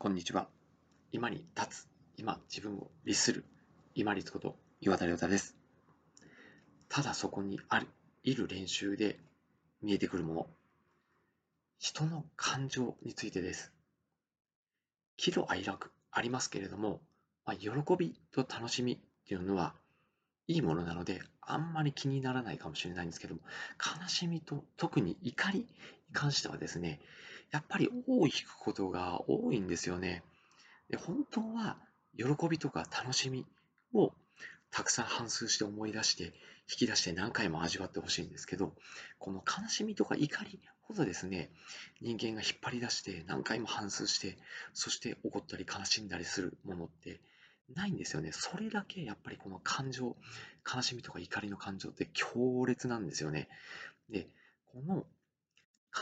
こんにちは。今に立つ、今自分を律する、今立こと岩田亮太です。ただそこにある、いる練習で見えてくるもの、人の感情についてです。喜怒哀楽ありますけれども、まあ、喜びと楽しみっていうのはいいものなので、あんまり気にならないかもしれないんですけども、悲しみと特に怒りに関してはですね、やっぱり尾を引くことが多いんですよね。で本当は喜びとか楽しみをたくさん反数して思い出して引き出して何回も味わってほしいんですけどこの悲しみとか怒りほどですね人間が引っ張り出して何回も反数してそして怒ったり悲しんだりするものってないんですよねそれだけやっぱりこの感情悲しみとか怒りの感情って強烈なんですよねでこの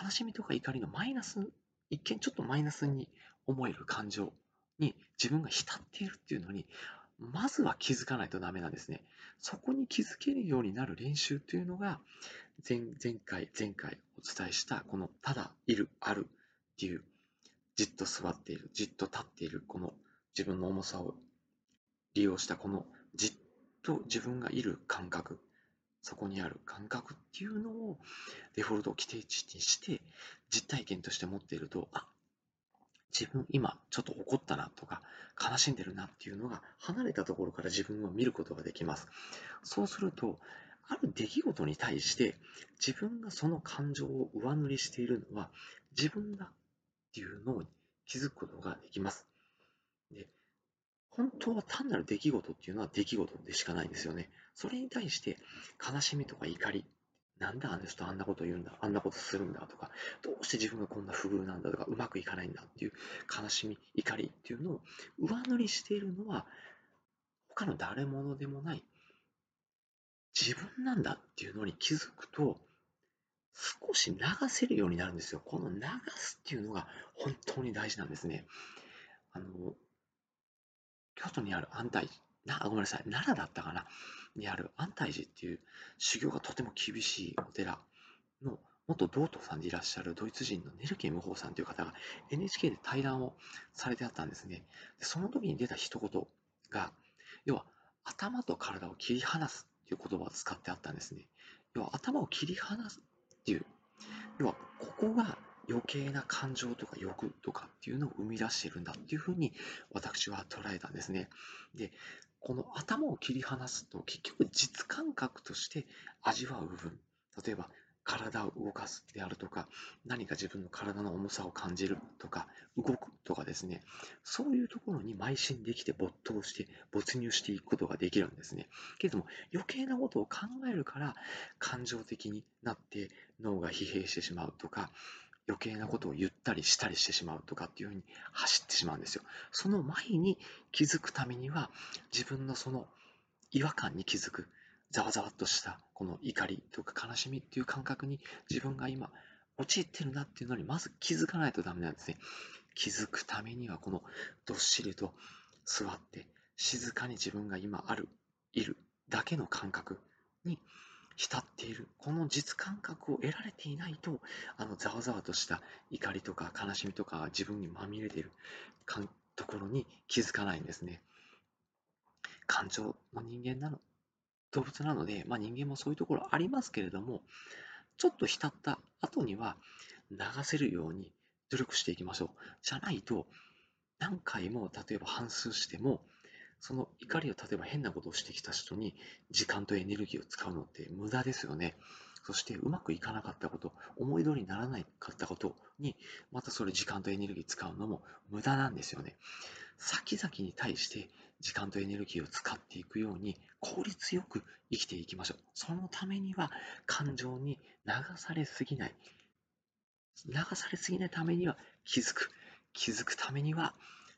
悲しみとか怒りのマイナス、一見ちょっとマイナスに思える感情に自分が浸っているっていうのに、まずは気づかないとダメなんですね。そこに気づけるようになる練習というのが、前前回、前回お伝えしたこのただいる、あるっていう、じっと座っている、じっと立っている、この自分の重さを利用したこのじっと自分がいる感覚そこにある感覚っていうのをデフォルト規定値にして実体験として持っていると、あ、自分今ちょっと怒ったなとか悲しんでるなっていうのが離れたところから自分を見ることができます。そうすると、ある出来事に対して自分がその感情を上塗りしているのは自分だっていうのを気づくことができます。で本当は単なる出来事っていうのは出来事でしかないんですよね。それに対して悲しみとか怒り、なんであの人あんなこと言うんだ、あんなことするんだとか、どうして自分がこんな不遇なんだとか、うまくいかないんだっていう悲しみ、怒りっていうのを上塗りしているのは、他の誰者でもない自分なんだっていうのに気づくと、少し流せるようになるんですよ。この流すっていうのが本当に大事なんですね。あの、京都にある安泰寺、な、ごめんなさい、奈良だったかな、にある安泰寺っていう修行がとても厳しいお寺の元道東さんでいらっしゃるドイツ人のネルケムホーさんという方が NHK で対談をされてあったんですね。その時に出た一言が、要は頭と体を切り離すっていう言葉を使ってあったんですね。要は頭を切り離すっていう、要はここが余計な感情とか欲とかっていうのを生み出しているんだっていうふうに私は捉えたんですね。で、この頭を切り離すと結局実感覚として味わう部分、例えば体を動かすであるとか、何か自分の体の重さを感じるとか、動くとかですね、そういうところに邁進できて没頭して、没入していくことができるんですね。けれども、余計なことを考えるから、感情的になって脳が疲弊してしまうとか、余計なことを言ったりしたりしてしまうとかっていうふうに走ってしまうんですよ。その前に気づくためには自分のその違和感に気づくざわざわっとしたこの怒りとか悲しみっていう感覚に自分が今陥ってるなっていうのにまず気づかないとダメなんですね。気づくためにはこのどっしりと座って静かに自分が今ある、いるだけの感覚に浸っている、この実感覚を得られていないと、あのざわざわとした怒りとか悲しみとか自分にまみれているところに気づかないんですね。感情の人間なの、動物なので、まあ、人間もそういうところありますけれども、ちょっと浸った後には流せるように努力していきましょう。じゃないと、何回も例えば反数しても、その怒りを例えば変なことをしてきた人に時間とエネルギーを使うのって無駄ですよね。そしてうまくいかなかったこと、思い通りにならなかったことに、またそれ時間とエネルギー使うのも無駄なんですよね。先々に対して時間とエネルギーを使っていくように効率よく生きていきましょう。そのためには感情に流されすぎない。流されすぎないためには気づく。気づくためには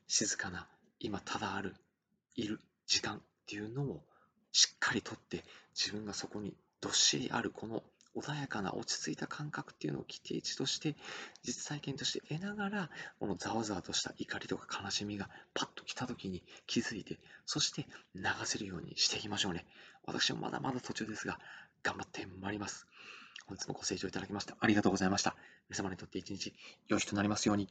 静かな今ただあるいる時間っていうのをしっかりとって自分がそこにどっしりあるこの穏やかな落ち着いた感覚っていうのを規定値として実体験として得ながらこのざわざわとした怒りとか悲しみがパッと来た時に気づいてそして流せるようにしていきましょうね。私もまだまだ途中ですが頑張ってまいります。本日もご清聴いただきましてありがとうございました。皆様にとって一日良い日となりますように。